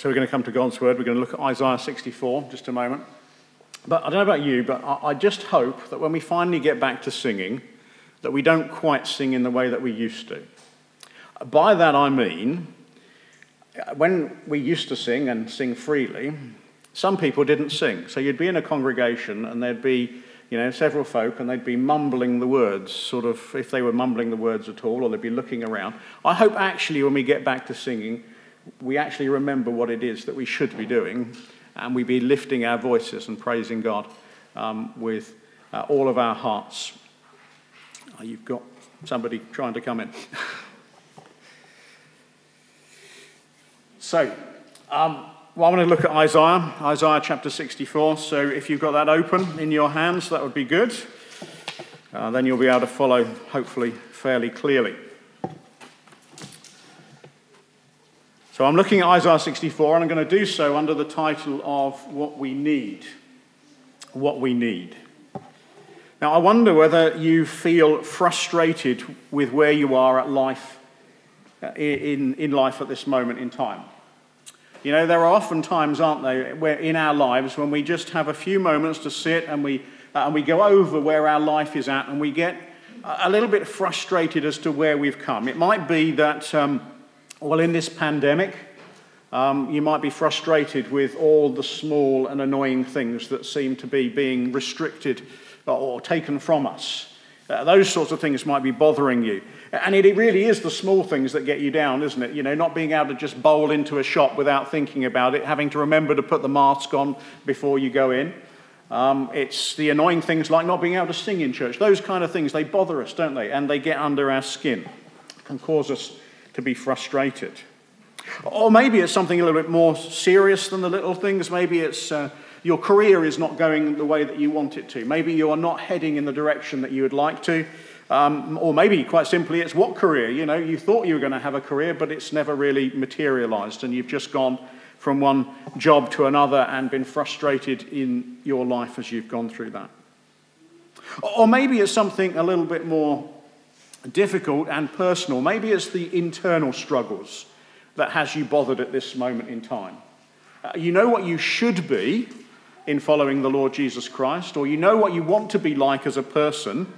So we're going to come to God's word. We're going to look at Isaiah 64 just a moment. But I don't know about you, but I, just hope that when we finally get back to singing, that we don't quite sing in the way that we used to. By that I mean, when we used to sing and sing freely, some people didn't sing. So you'd be in a congregation and there'd be, you know, several folk and they'd be mumbling the words, sort of, if they were mumbling the words at all, or they'd be looking around. I hope actually when we get back to singing, we actually remember what it is that we should be doing and we be lifting our voices and praising God um, with uh, all of our hearts. Oh, you've got somebody trying to come in. so, um, well, I want to look at Isaiah, Isaiah chapter 64. So, if you've got that open in your hands, that would be good. Uh, then you'll be able to follow, hopefully, fairly clearly. So I'm looking at Isaiah 64 and I'm going to do so under the title of What We Need. What We Need. Now, I wonder whether you feel frustrated with where you are at life, uh, in, in life at this moment in time. You know, there are often times, aren't there, where in our lives when we just have a few moments to sit and we, uh, and we go over where our life is at and we get a little bit frustrated as to where we've come. It might be that. Um, well, in this pandemic, um, you might be frustrated with all the small and annoying things that seem to be being restricted or taken from us. Uh, those sorts of things might be bothering you. And it, really is the small things that get you down, isn't it? You know, not being able to just bowl into a shop without thinking about it, having to remember to put the mask on before you go in. Um, it's the annoying things like not being able to sing in church. Those kind of things, they bother us, don't they? And they get under our skin and cause us to be frustrated. Or maybe it's something a little bit more serious than the little things. Maybe it's uh, your career is not going the way that you want it to. Maybe you are not heading in the direction that you would like to. Um, or maybe, quite simply, it's what career? You know, you thought you were going to have a career, but it's never really materialized, and you've just gone from one job to another and been frustrated in your life as you've gone through that. Or maybe it's something a little bit more difficult and personal. Maybe it's the internal struggles that has you bothered at this moment in time. Uh, you know what you should be in following the Lord Jesus Christ, or you know what you want to be like as a person,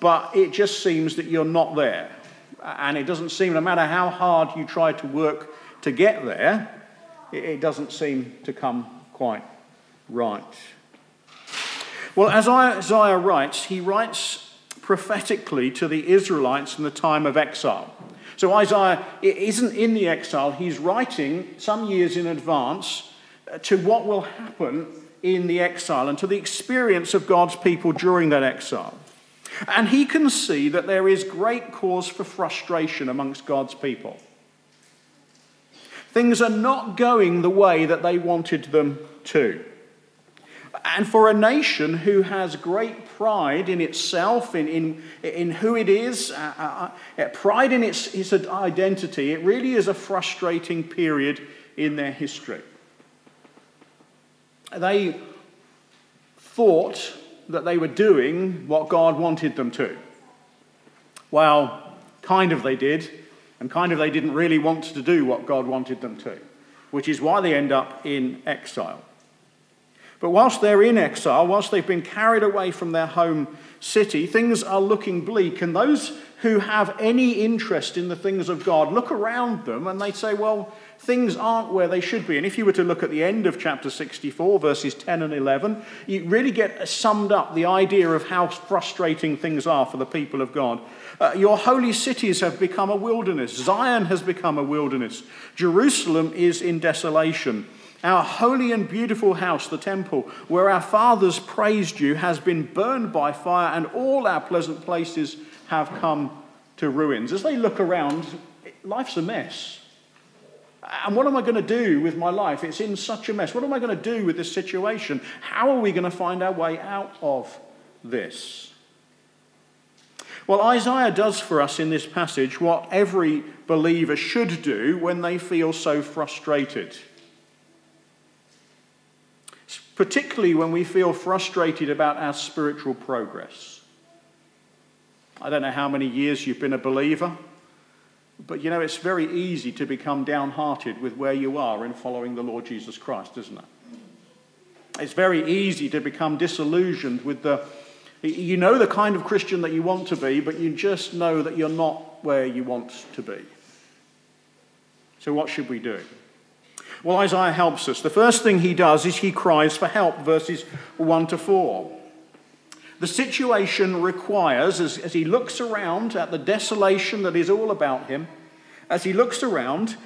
but it just seems that you're not there. And it doesn't seem, no matter how hard you try to work to get there, it doesn't seem to come quite right. Well, as Isaiah writes, he writes prophetically to the Israelites in the time of exile. So Isaiah isn't in the exile, he's writing some years in advance uh, to what will happen in the exile and to the experience of God's people during that exile. And he can see that there is great cause for frustration amongst God's people. Things are not going the way that they wanted them to. And for a nation who has great pride in itself, in, in, in who it is, uh, uh, uh, pride in its, its identity, it really is a frustrating period in their history. They thought that they were doing what God wanted them to. Well, kind of they did, and kind of they didn't really want to do what God wanted them to, which is why they end up in exile. But whilst they're in exile, whilst they've been carried away from their home city, things are looking bleak. And those who have any interest in the things of God look around them and they say, well, things aren't where they should be. And if you were to look at the end of chapter 64, verses 10 and 11, you really get summed up the idea of how frustrating things are for the people of God. Uh, your holy cities have become a wilderness. Zion has become a wilderness. Jerusalem is in desolation. Our holy and beautiful house, the temple, where our fathers praised you, has been burned by fire, and all our pleasant places have come to ruins. As they look around, life's a mess. And what am I going to do with my life? It's in such a mess. What am I going to do with this situation? How are we going to find our way out of this? Well, Isaiah does for us in this passage what every believer should do when they feel so frustrated particularly when we feel frustrated about our spiritual progress. I don't know how many years you've been a believer, But you know, it's very easy to become downhearted with where you are in following the Lord Jesus Christ, isn't it? It's very easy to become disillusioned with the, you know, the kind of Christian that you want to be, but you just know that you're not where you want to be. So, what should we do? Well, Isaiah helps us. The first thing he does is he cries for help, verses 1 to 4. The situation requires, as, as he looks around at the desolation that is all about him, as he looks around,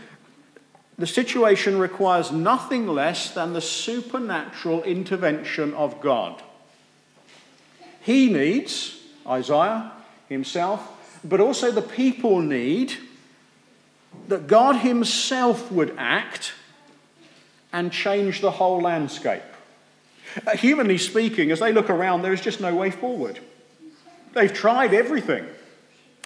the situation requires nothing less than the supernatural intervention of God. He needs, Isaiah himself, but also the people need that God himself would act and change the whole landscape. Uh, humanly speaking, as they look around, there is just no way forward. They've tried everything.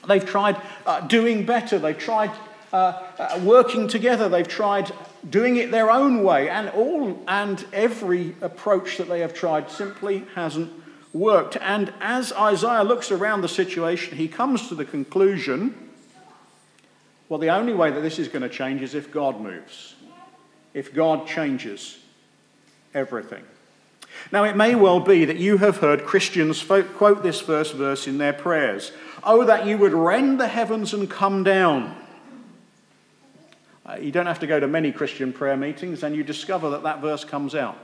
They've tried uh, doing better. They've tried uh, uh, working together. They've tried doing it their own way. And all and every approach that they have tried simply hasn't worked. And as Isaiah looks around the situation, he comes to the conclusion well, the only way that this is going to change is if God moves, if God changes everything. Now, it may well be that you have heard Christians quote this first verse in their prayers Oh, that you would rend the heavens and come down. Uh, you don't have to go to many Christian prayer meetings, and you discover that that verse comes out.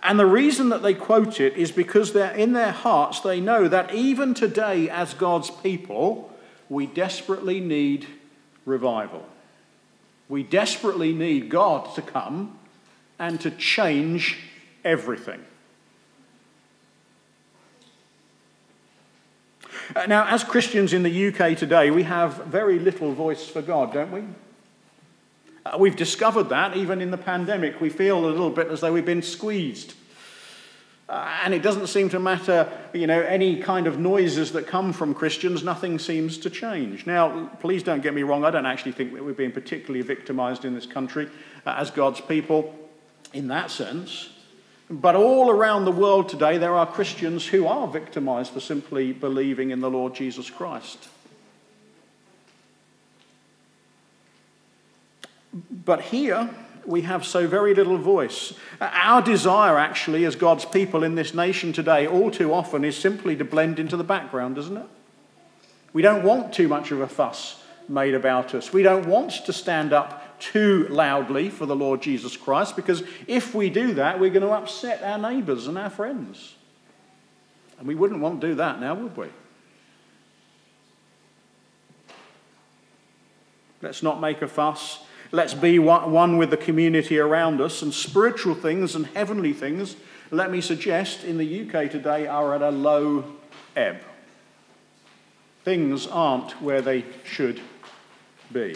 And the reason that they quote it is because they're in their hearts, they know that even today, as God's people, we desperately need revival. We desperately need God to come and to change everything. Uh, now, as Christians in the UK today, we have very little voice for God, don't we? Uh, we've discovered that even in the pandemic. We feel a little bit as though we've been squeezed. Uh, and it doesn't seem to matter, you know, any kind of noises that come from Christians, nothing seems to change. Now, please don't get me wrong, I don't actually think that we're being particularly victimized in this country uh, as God's people in that sense. But all around the world today, there are Christians who are victimized for simply believing in the Lord Jesus Christ. But here, we have so very little voice. Our desire, actually, as God's people in this nation today, all too often is simply to blend into the background, doesn't it? We don't want too much of a fuss made about us. We don't want to stand up too loudly for the Lord Jesus Christ because if we do that, we're going to upset our neighbours and our friends. And we wouldn't want to do that now, would we? Let's not make a fuss. Let's be one with the community around us. And spiritual things and heavenly things, let me suggest, in the UK today are at a low ebb. Things aren't where they should be.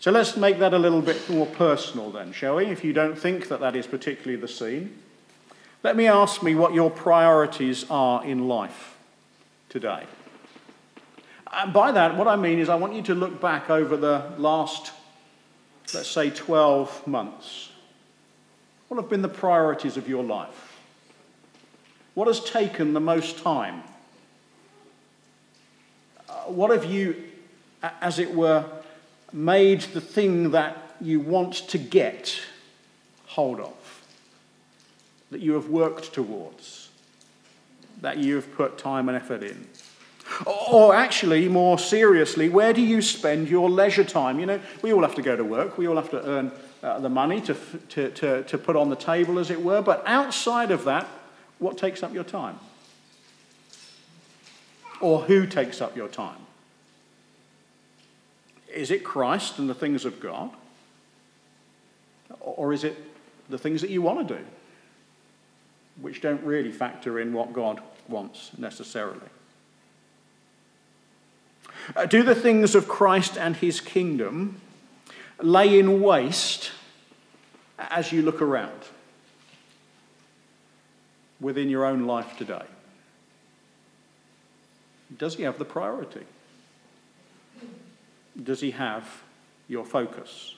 So let's make that a little bit more personal then, shall we? If you don't think that that is particularly the scene, let me ask me what your priorities are in life today. And by that, what I mean is I want you to look back over the last, let's say, 12 months. What have been the priorities of your life? What has taken the most time? Uh, what have you, as it were, made the thing that you want to get hold of? That you have worked towards? That you have put time and effort in? Or actually, more seriously, where do you spend your leisure time? You know, we all have to go to work, we all have to earn uh, the money to, to, to, to put on the table, as it were. But outside of that, what takes up your time? Or who takes up your time? Is it Christ and the things of God? Or is it the things that you want to do, which don't really factor in what God wants necessarily? Uh, do the things of Christ and his kingdom lay in waste as you look around within your own life today? Does he have the priority? Does he have your focus?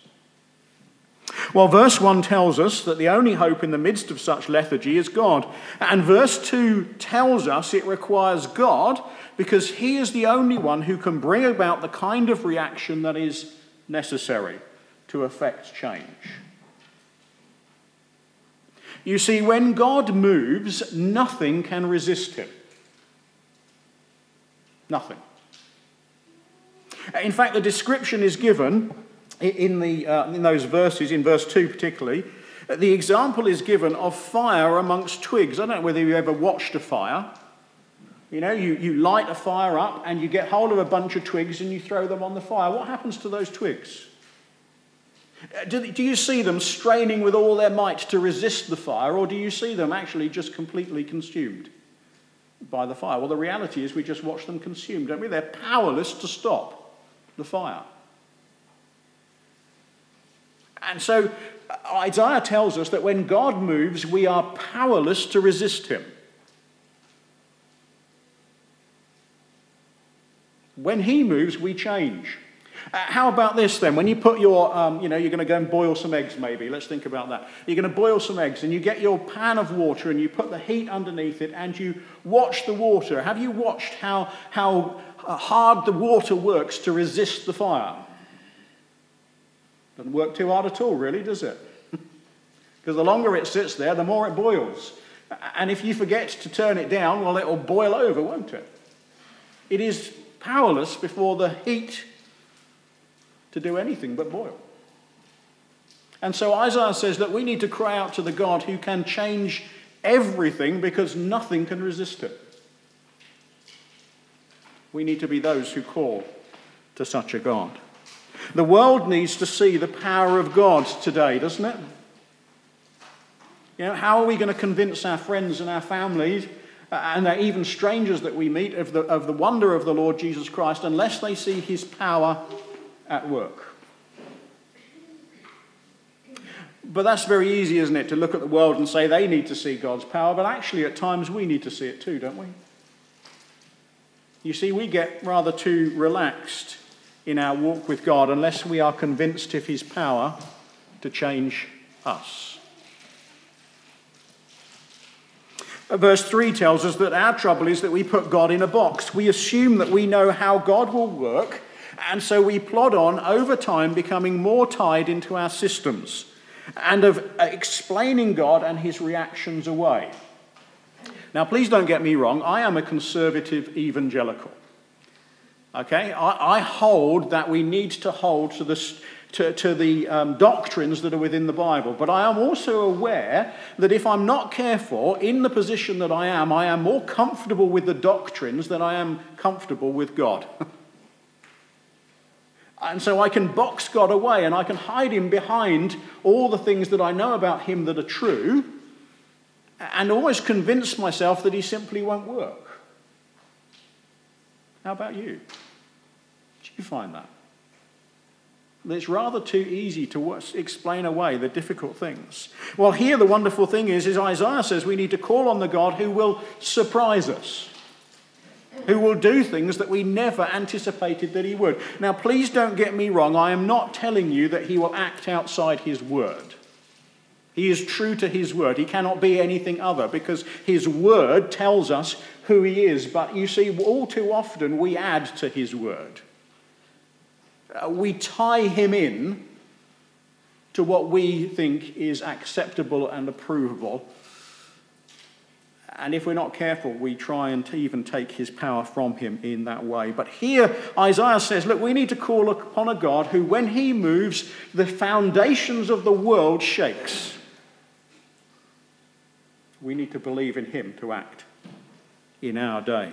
Well, verse 1 tells us that the only hope in the midst of such lethargy is God. And verse 2 tells us it requires God because He is the only one who can bring about the kind of reaction that is necessary to effect change. You see, when God moves, nothing can resist Him. Nothing. In fact, the description is given in, the, uh, in those verses, in verse 2 particularly. The example is given of fire amongst twigs. I don't know whether you ever watched a fire. You know, you, you light a fire up and you get hold of a bunch of twigs and you throw them on the fire. What happens to those twigs? Uh, do, do you see them straining with all their might to resist the fire, or do you see them actually just completely consumed by the fire? Well, the reality is we just watch them consumed, don't we? They're powerless to stop the fire. And so uh, Isaiah tells us that when God moves, we are powerless to resist him. When he moves, we change. Uh, how about this then? When you put your, um, you know, you're going to go and boil some eggs maybe. Let's think about that. You're going to boil some eggs and you get your pan of water and you put the heat underneath it and you watch the water. Have you watched how, how uh, hard the water works to resist the fire? Doesn't work too hard at all, really, does it? because the longer it sits there, the more it boils. And if you forget to turn it down, well, it'll boil over, won't it? It is powerless before the heat to do anything but boil. And so Isaiah says that we need to cry out to the God who can change everything because nothing can resist it. We need to be those who call to such a God. The world needs to see the power of God today, doesn't it? You know, how are we going to convince our friends and our families uh, and even strangers that we meet of the, of the wonder of the Lord Jesus Christ unless they see his power at work. But that's very easy, isn't it, to look at the world and say they need to see God's power, but actually at times we need to see it too, don't we? You see, we get rather too relaxed in our walk with God unless we are convinced of his power to change us. Verse 3 tells us that our trouble is that we put God in a box. We assume that we know how God will work and so we plod on over time, becoming more tied into our systems and of explaining God and his reactions away. Now, please don't get me wrong, I am a conservative evangelical. Okay? I, I hold that we need to hold to the, to, to the um, doctrines that are within the Bible. But I am also aware that if I'm not careful, in the position that I am, I am more comfortable with the doctrines than I am comfortable with God. And so I can box God away and I can hide him behind all the things that I know about him that are true and always convince myself that he simply won't work. How about you? Do you find that? It's rather too easy to explain away the difficult things. Well, here the wonderful thing is, is Isaiah says we need to call on the God who will surprise us who will do things that we never anticipated that he would. Now, please don't get me wrong. I am not telling you that he will act outside his word. He is true to his word. He cannot be anything other because his word tells us who he is. But you see, all too often we add to his word. Uh, we tie him in to what we think is acceptable and approvable and if we're not careful, we try and even take his power from him in that way. But here, Isaiah says, look, we need to call upon a God who, when he moves, the foundations of the world shakes. We need to believe in him to act in our day.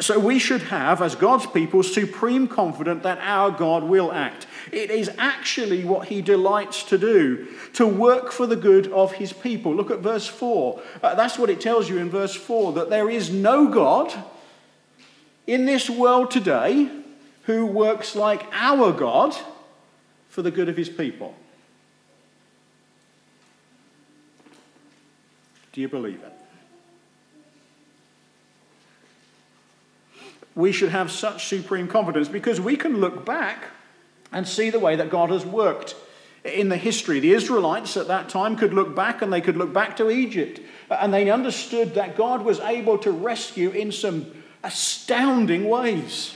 So we should have, as God's people, supreme confidence that our God will act. It is actually what he delights to do, to work for the good of his people. Look at verse 4. Uh, that's what it tells you in verse 4 that there is no God in this world today who works like our God for the good of his people. Do you believe it? we should have such supreme confidence because we can look back and see the way that God has worked in the history. The Israelites at that time could look back and they could look back to Egypt uh, and they understood that God was able to rescue in some astounding ways.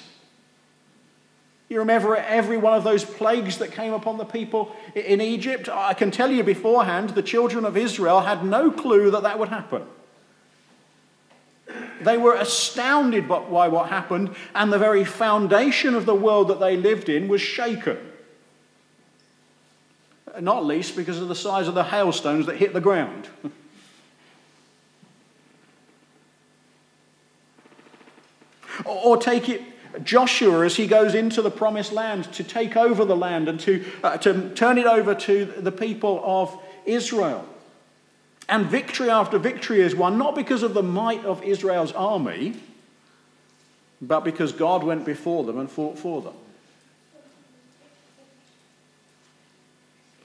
You remember every one of those plagues that came upon the people in Egypt? I can tell you beforehand, the children of Israel had no clue that that would happen. They were astounded by what happened, and the very foundation of the world that they lived in was shaken. Not least because of the size of the hailstones that hit the ground. or take it Joshua as he goes into the promised land to take over the land and to, uh, to turn it over to the people of Israel. And victory after victory is won, not because of the might of Israel's army, but because God went before them and fought for them.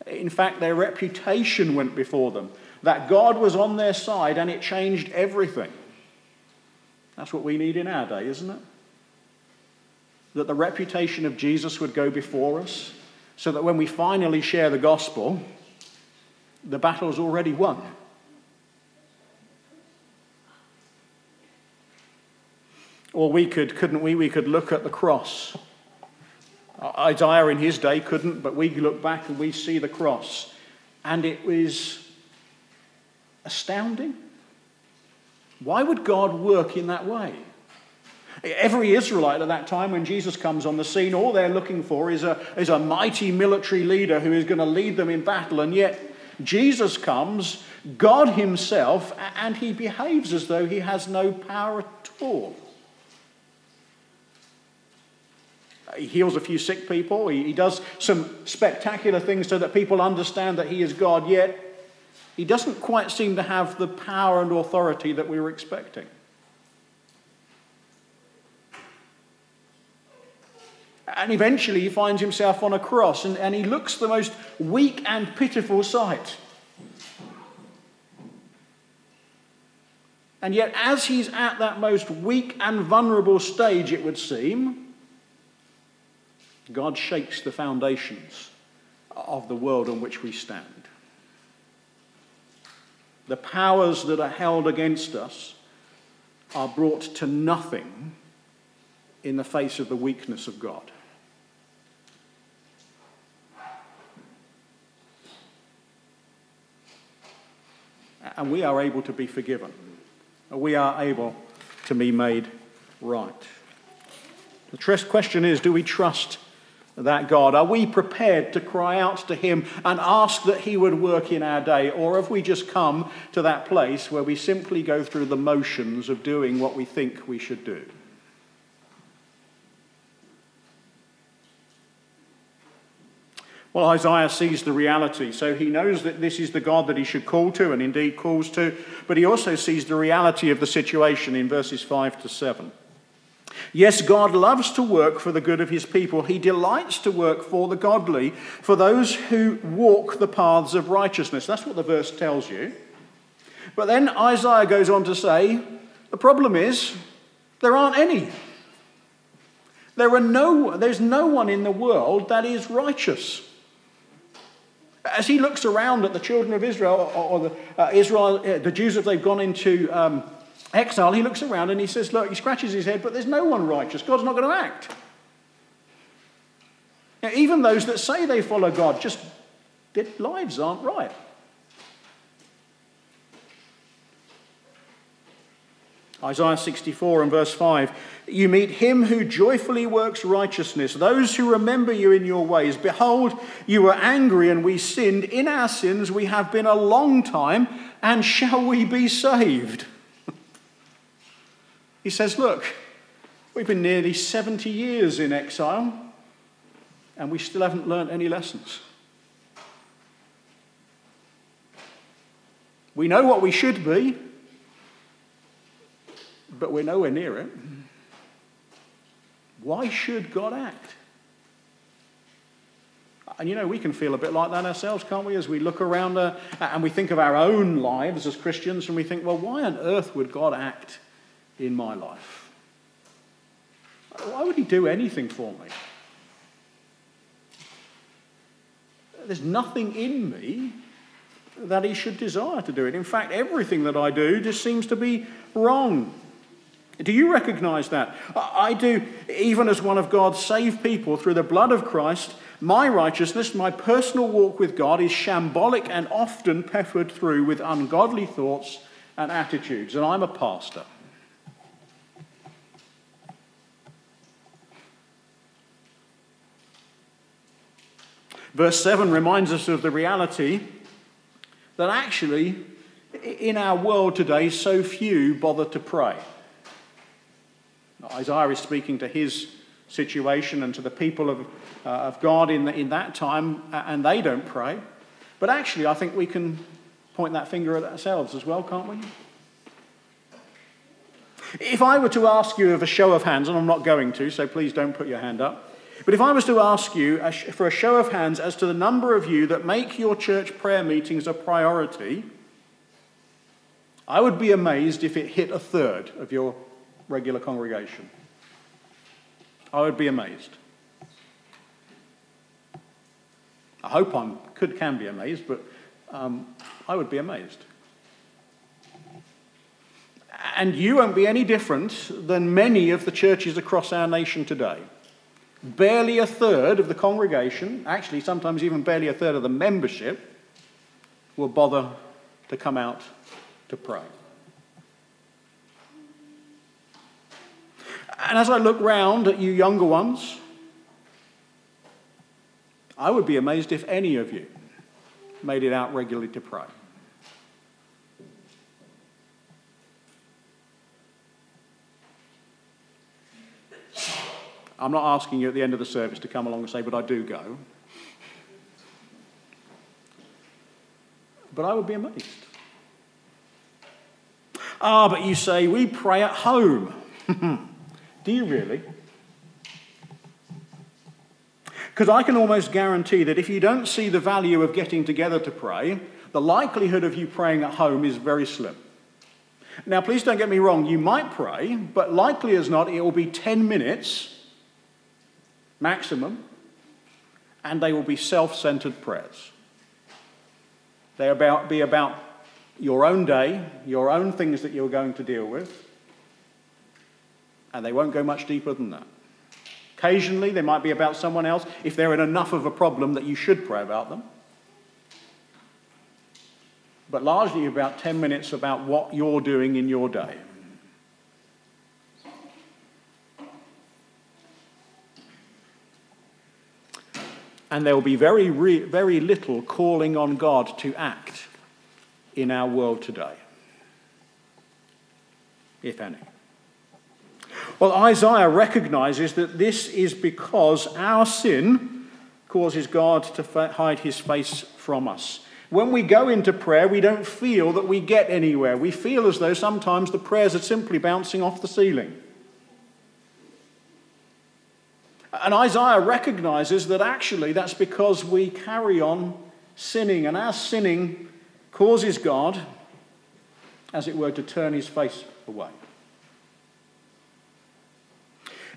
In fact, their reputation went before them, that God was on their side and it changed everything. That's what we need in our day, isn't it? That the reputation of Jesus would go before us so that when we finally share the gospel, the battle's already won. Or we could, couldn't we? We could look at the cross. Isaiah in his day couldn't, but we look back and we see the cross. And it was astounding. Why would God work in that way? Every Israelite at that time, when Jesus comes on the scene, all they're looking for is a, is a mighty military leader who is going to lead them in battle. And yet, Jesus comes, God Himself, and He behaves as though He has no power at all. He heals a few sick people. He, he does some spectacular things so that people understand that he is God, yet he doesn't quite seem to have the power and authority that we were expecting. And eventually he finds himself on a cross and, and he looks the most weak and pitiful sight. And yet, as he's at that most weak and vulnerable stage, it would seem, God shakes the foundations of the world on which we stand. The powers that are held against us are brought to nothing in the face of the weakness of God. And we are able to be forgiven. We are able to be made right. The question is do we trust that God? Are we prepared to cry out to Him and ask that He would work in our day? Or have we just come to that place where we simply go through the motions of doing what we think we should do? Well, Isaiah sees the reality, so he knows that this is the God that he should call to, and indeed calls to, but he also sees the reality of the situation in verses 5 to 7. Yes, God loves to work for the good of his people. He delights to work for the godly, for those who walk the paths of righteousness. That's what the verse tells you. But then Isaiah goes on to say the problem is there aren't any. There are no, there's no one in the world that is righteous. As he looks around at the children of Israel, or, or the, uh, Israel, uh, the Jews, if they've gone into um, exile, he looks around and he says, Look, he scratches his head, but there's no one righteous. God's not going to act. Now, even those that say they follow God, just their lives aren't right. Isaiah 64 and verse 5 You meet him who joyfully works righteousness, those who remember you in your ways. Behold, you were angry and we sinned. In our sins we have been a long time, and shall we be saved? He says, Look, we've been nearly 70 years in exile and we still haven't learned any lessons. We know what we should be, but we're nowhere near it. Why should God act? And you know, we can feel a bit like that ourselves, can't we? As we look around uh, and we think of our own lives as Christians and we think, well, why on earth would God act in my life. Why would he do anything for me? there's nothing in me that he should desire to do it. In fact, everything that I do just seems to be wrong. Do you recognize that? I do, even as one of God's saved people through the blood of Christ. My righteousness, my personal walk with God, is shambolic and often peppered through with ungodly thoughts and attitudes. And I'm a pastor. Verse 7 reminds us of the reality that actually, in our world today, so few bother to pray. Isaiah is speaking to his situation and to the people of, uh, of God in, the, in that time, and they don't pray. But actually, I think we can point that finger at ourselves as well, can't we? If I were to ask you of a show of hands, and I'm not going to, so please don't put your hand up. But if I was to ask you for a show of hands as to the number of you that make your church prayer meetings a priority, I would be amazed if it hit a third of your regular congregation. I would be amazed. I hope I could can be amazed, but um, I would be amazed. And you won't be any different than many of the churches across our nation today barely a third of the congregation, actually, sometimes even barely a third of the membership, will bother to come out to pray. And as I look round at you younger ones, I would be amazed if any of you made it out regularly to pray. I'm not asking you at the end of the service to come along and say, but I do go. But I would be amazed. Ah, but you say, we pray at home. do you really? Because I can almost guarantee that if you don't see the value of getting together to pray, the likelihood of you praying at home is very slim. Now, please don't get me wrong, you might pray, but likely as not, it will be 10 minutes maximum, and they will be self centered prayers. They about, be about your own day, your own things that you're going to deal with, and they won't go much deeper than that. Occasionally, they might be about someone else if they're in enough of a problem that you should pray about them. But largely about 10 minutes about what you're doing in your day. And there will be very, very little calling on God to act in our world today, if any. Well, Isaiah recognizes that this is because our sin causes God to hide his face from us. When we go into prayer, we don't feel that we get anywhere. We feel as though sometimes the prayers are simply bouncing off the ceiling. And Isaiah recognizes that actually that's because we carry on sinning, and our sinning causes God, as it were, to turn his face away.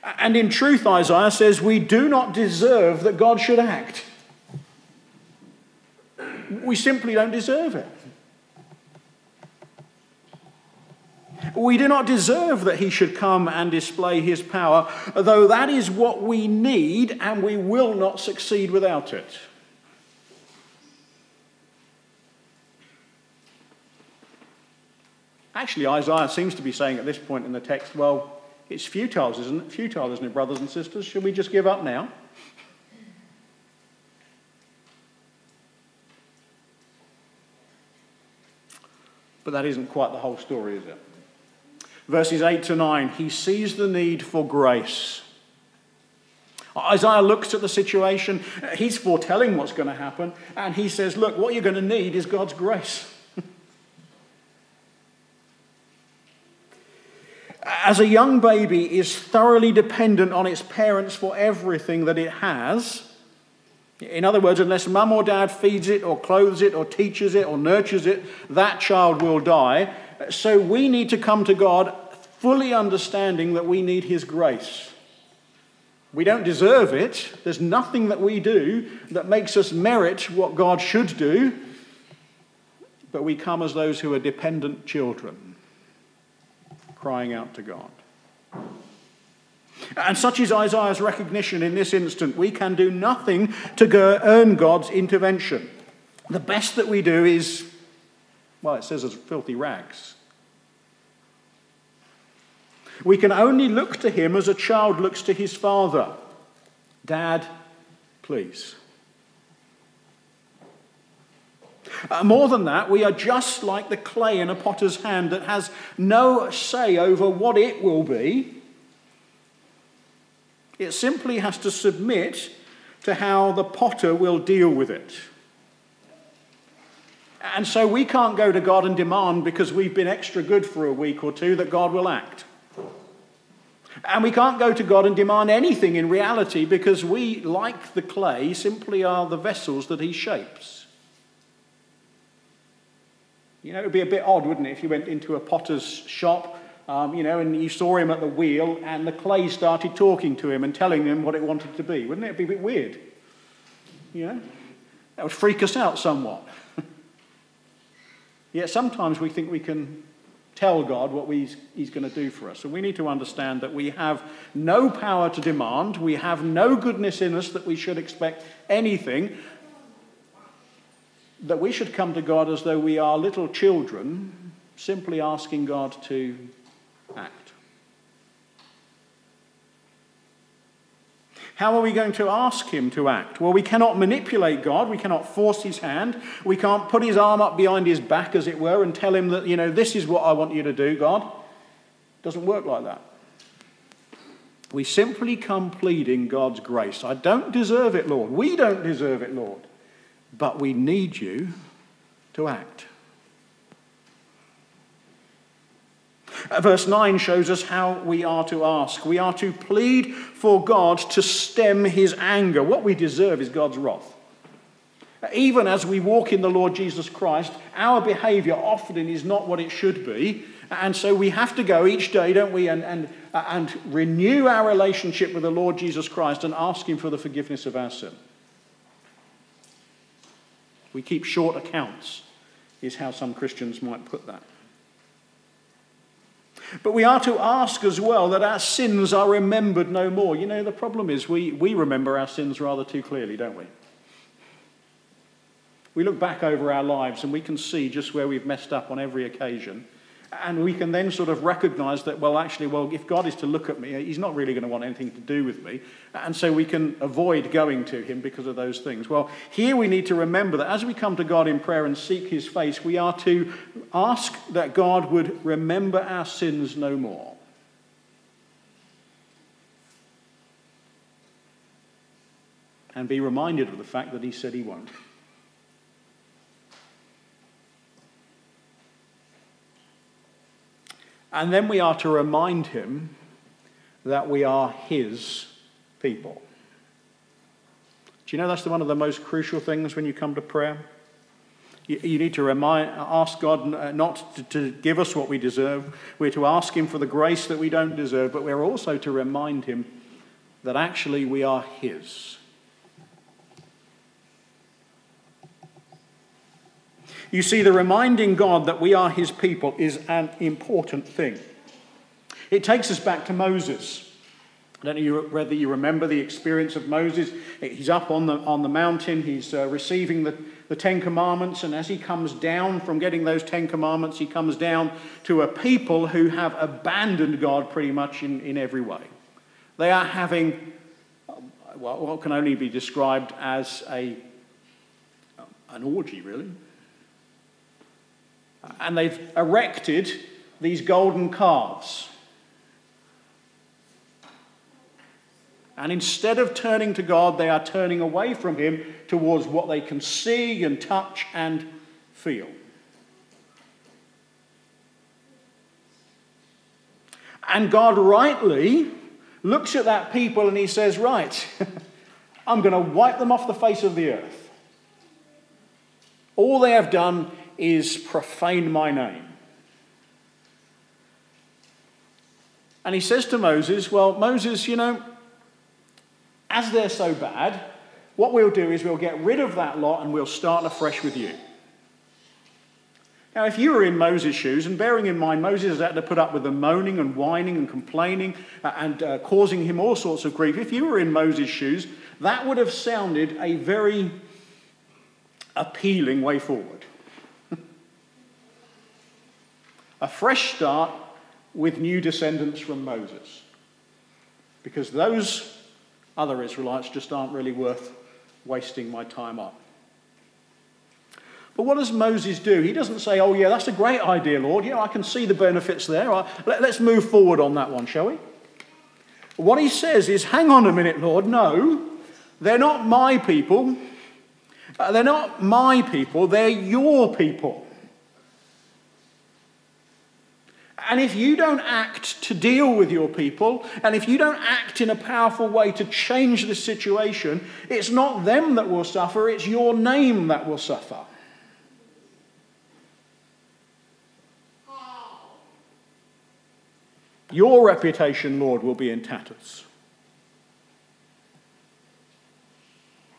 And in truth, Isaiah says, we do not deserve that God should act. We simply don't deserve it. We do not deserve that he should come and display his power, though that is what we need, and we will not succeed without it. Actually, Isaiah seems to be saying at this point in the text, well, it's futile, isn't it? Futile, isn't it, brothers and sisters? Should we just give up now? But that isn't quite the whole story, is it? verses 8 to 9, he sees the need for grace. Isaiah looks at the situation, he's foretelling what's going to happen, and he says, Look, what you're going to need is God's grace. As a young baby is thoroughly dependent on its parents for everything that it has, in other words, unless mum or dad feeds it or clothes it or teaches it or nurtures it, that child will die. So we need to come to God fully understanding that we need His grace. We don't deserve it. There's nothing that we do that makes us merit what God should do. But we come as those who are dependent children, crying out to God. And such is Isaiah's recognition in this instant. We can do nothing to earn God's intervention. The best that we do is, well, it says as filthy rags. We can only look to him as a child looks to his father. Dad, please. Uh, more than that, we are just like the clay in a potter's hand that has no say over what it will be it simply has to submit to how the potter will deal with it. And so we can't go to God and demand because we've been extra good for a week or two that God will act. And we can't go to God and demand anything in reality because we, like the clay, simply are the vessels that He shapes. You know, it would be a bit odd, wouldn't it, if you went into a potter's shop um, you know, and you saw him at the wheel, and the clay started talking to him and telling him what it wanted to be. Wouldn't it be a bit weird? You know? That would freak us out somewhat. Yet sometimes we think we can tell God what he's, going to do for us. So we need to understand that we have no power to demand, we have no goodness in us that we should expect anything, that we should come to God as though we are little children, simply asking God to act. How are we going to ask him to act? Well, we cannot manipulate God. We cannot force his hand. We can't put his arm up behind his back, as it were, and tell him that, you know, this is what I want you to do, God. It doesn't work like that. We simply come pleading God's grace. I don't deserve it, Lord. We don't deserve it, Lord. But we need you to act. Uh, verse 9 shows us how we are to ask. We are to plead for God to stem his anger. What we deserve is God's wrath. Even as we walk in the Lord Jesus Christ, our behavior often is not what it should be. And so we have to go each day, don't we, and, and, uh, and renew our relationship with the Lord Jesus Christ and ask Him for the forgiveness of our sin. We keep short accounts, is how some Christians might put that. But we are to ask as well that our sins are remembered no more. You know, the problem is we, we remember our sins rather too clearly, don't we? We look back over our lives and we can see just where we've messed up on every occasion. And we can then sort of recognize that, well, actually, well, if God is to look at me, he's not really going to want anything to do with me. And so we can avoid going to him because of those things. Well, here we need to remember that as we come to God in prayer and seek his face, we are to ask that God would remember our sins no more. And be reminded of the fact that he said he won't. And then we are to remind him that we are his people. Do you know that's one of the most crucial things when you come to prayer? You, you need to remind, ask God uh, not to, to give us what we deserve. We're to ask Him for the grace that we don't deserve, but we're also to remind Him that actually we are His. You see, the reminding God that we are his people is an important thing. It takes us back to Moses. I don't know whether you remember the experience of Moses. He's up on the, on the mountain, he's uh, receiving the, the Ten Commandments, and as he comes down from getting those Ten Commandments, he comes down to a people who have abandoned God pretty much in, in every way. They are having well, what can only be described as a, an orgy, really. And they've erected these golden calves. And instead of turning to God, they are turning away from Him towards what they can see and touch and feel. And God rightly looks at that people and He says, Right, I'm going to wipe them off the face of the earth. All they have done is profane my name. And he says to Moses, Well, Moses, you know, as they're so bad, what we'll do is we'll get rid of that lot and we'll start afresh with you. Now, if you were in Moses' shoes, and bearing in mind Moses has had to put up with the moaning and whining and complaining uh, and uh, causing him all sorts of grief, if you were in Moses' shoes, that would have sounded a very appealing way forward. A fresh start with new descendants from Moses. Because those other Israelites just aren't really worth wasting my time on. But what does Moses do? He doesn't say, Oh, yeah, that's a great idea, Lord. Yeah, I can see the benefits there. Let, us move forward on that one, shall we? What he says is, Hang on a minute, Lord. No, they're not my people. Uh, they're not my people, they're your people. And if you don't act to deal with your people, and if you don't act in a powerful way to change the situation, it's not them that will suffer, it's your name that will suffer. Your reputation, Lord, will be in tatters.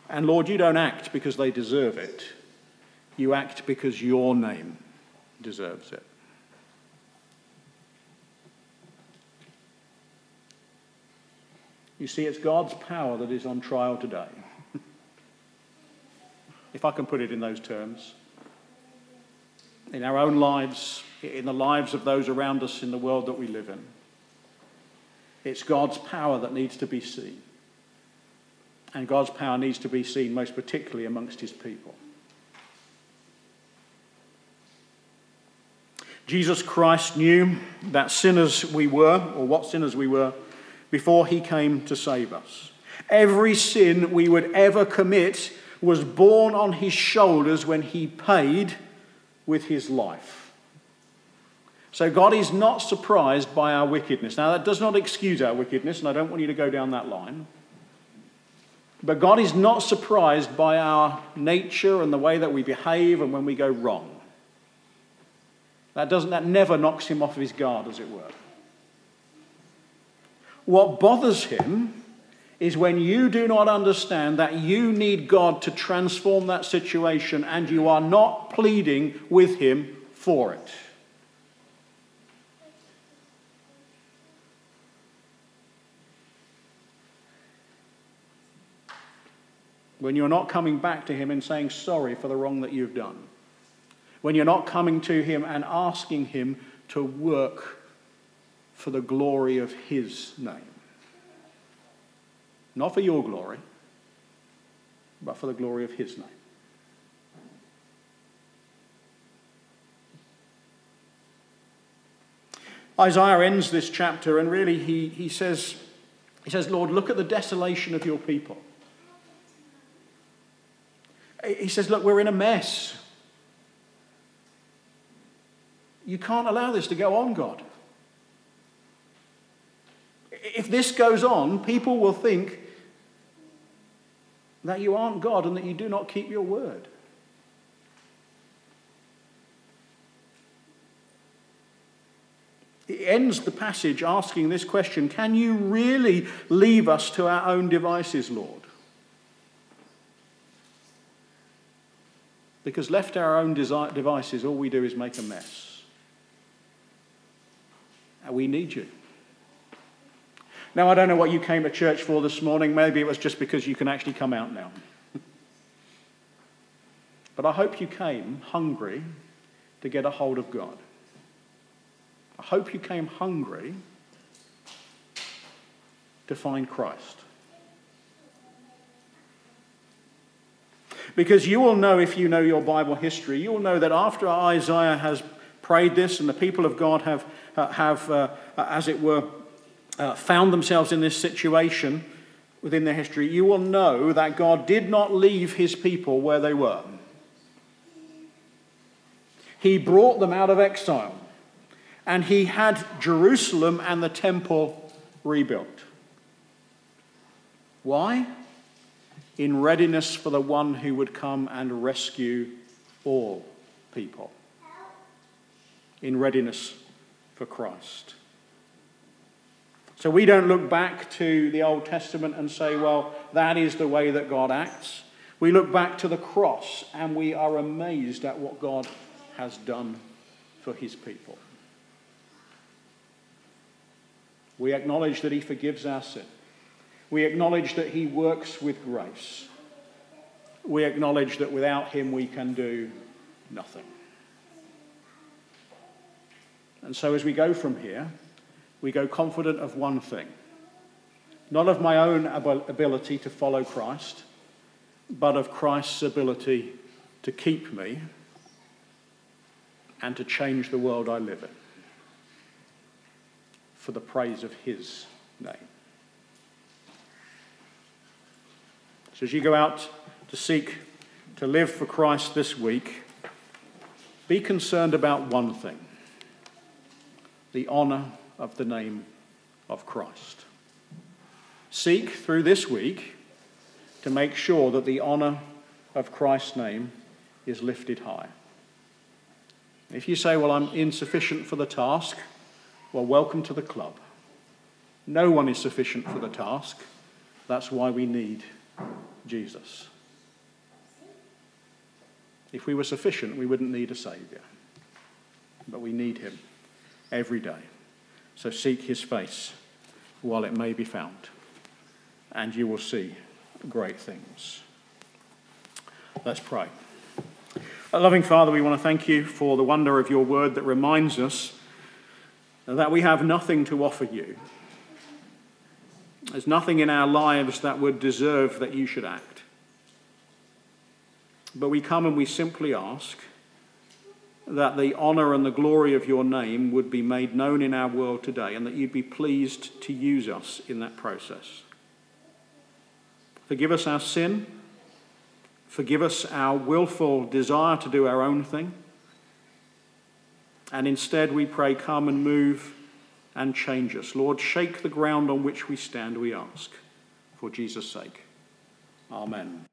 And Lord, you don't act because they deserve it. You act because your name deserves it. You see, it's God's power that is on trial today. if I can put it in those terms. In our own lives, in the lives of those around us in the world that we live in. It's God's power that needs to be seen. And God's power needs to be seen most particularly amongst his people. Jesus Christ knew that sinners we were, or what sinners we were, before he came to save us. Every sin we would ever commit was borne on his shoulders when he paid with his life. So God is not surprised by our wickedness. Now, that does not excuse our wickedness, and I don't want you to go down that line. But God is not surprised by our nature and the way that we behave and when we go wrong. That, doesn't, that never knocks him off of his guard, as it were. What bothers him is when you do not understand that you need God to transform that situation and you are not pleading with him for it. when you're not coming back to Him and saying sorry for the wrong that you've done, when you're not coming to Him and asking Him to work for the glory of His name. Not for your glory, but for the glory of His name. Isaiah ends this chapter and really he, he, says, he says, Lord, look at the desolation of your people. He says, Look, we're in a mess. You can't allow this to go on, God. If this goes on, people will think that you aren't God and that you do not keep your word. It ends the passage asking this question Can you really leave us to our own devices, Lord? Because left to our own devices, all we do is make a mess. And we need you. Now, I don't know what you came to church for this morning. Maybe it was just because you can actually come out now. but I hope you came hungry to get a hold of God. I hope you came hungry to find Christ. Because you will know, if you know your Bible history, you will know that after Isaiah has prayed this and the people of God have, uh, have uh, as it were, uh, found themselves in this situation within their history, you will know that God did not leave his people where they were. He brought them out of exile and he had Jerusalem and the temple rebuilt. Why? in readiness for the one who would come and rescue all people. In readiness for Christ. So we don't look back to the Old Testament and say, well, that is the way that God acts. We look back to the cross and we are amazed at what God has done for his people. We acknowledge that he forgives our sin. We acknowledge that he works with grace. We acknowledge that without him we can do nothing. And so as we go from here, we go confident of one thing. Not of my own ability to follow Christ, but of Christ's ability to keep me and to change the world I live in. For the praise of his name. So as you go out to seek to live for Christ this week, be concerned about one thing. The honour of the name of Christ. Seek through this week to make sure that the honour of Christ's name is lifted high. If you say, Well, I'm insufficient for the task, well, welcome to the club. No one is sufficient for the task. That's why we need Jesus. If we were sufficient, we wouldn't need a Saviour. But we need Him every day. So seek His face while it may be found, and you will see great things. Let's pray. Our loving Father, we want to thank you for the wonder of your word that reminds us that we have nothing to offer you. There's nothing in our lives that would deserve that you should act. But we come and we simply ask that the honour and the glory of your name would be made known in our world today and that you'd be pleased to use us in that process. Forgive us our sin. Forgive us our willful desire to do our own thing. And instead, we pray, come and move and change us. Lord, shake the ground on which we stand, we ask. For Jesus' sake. Amen.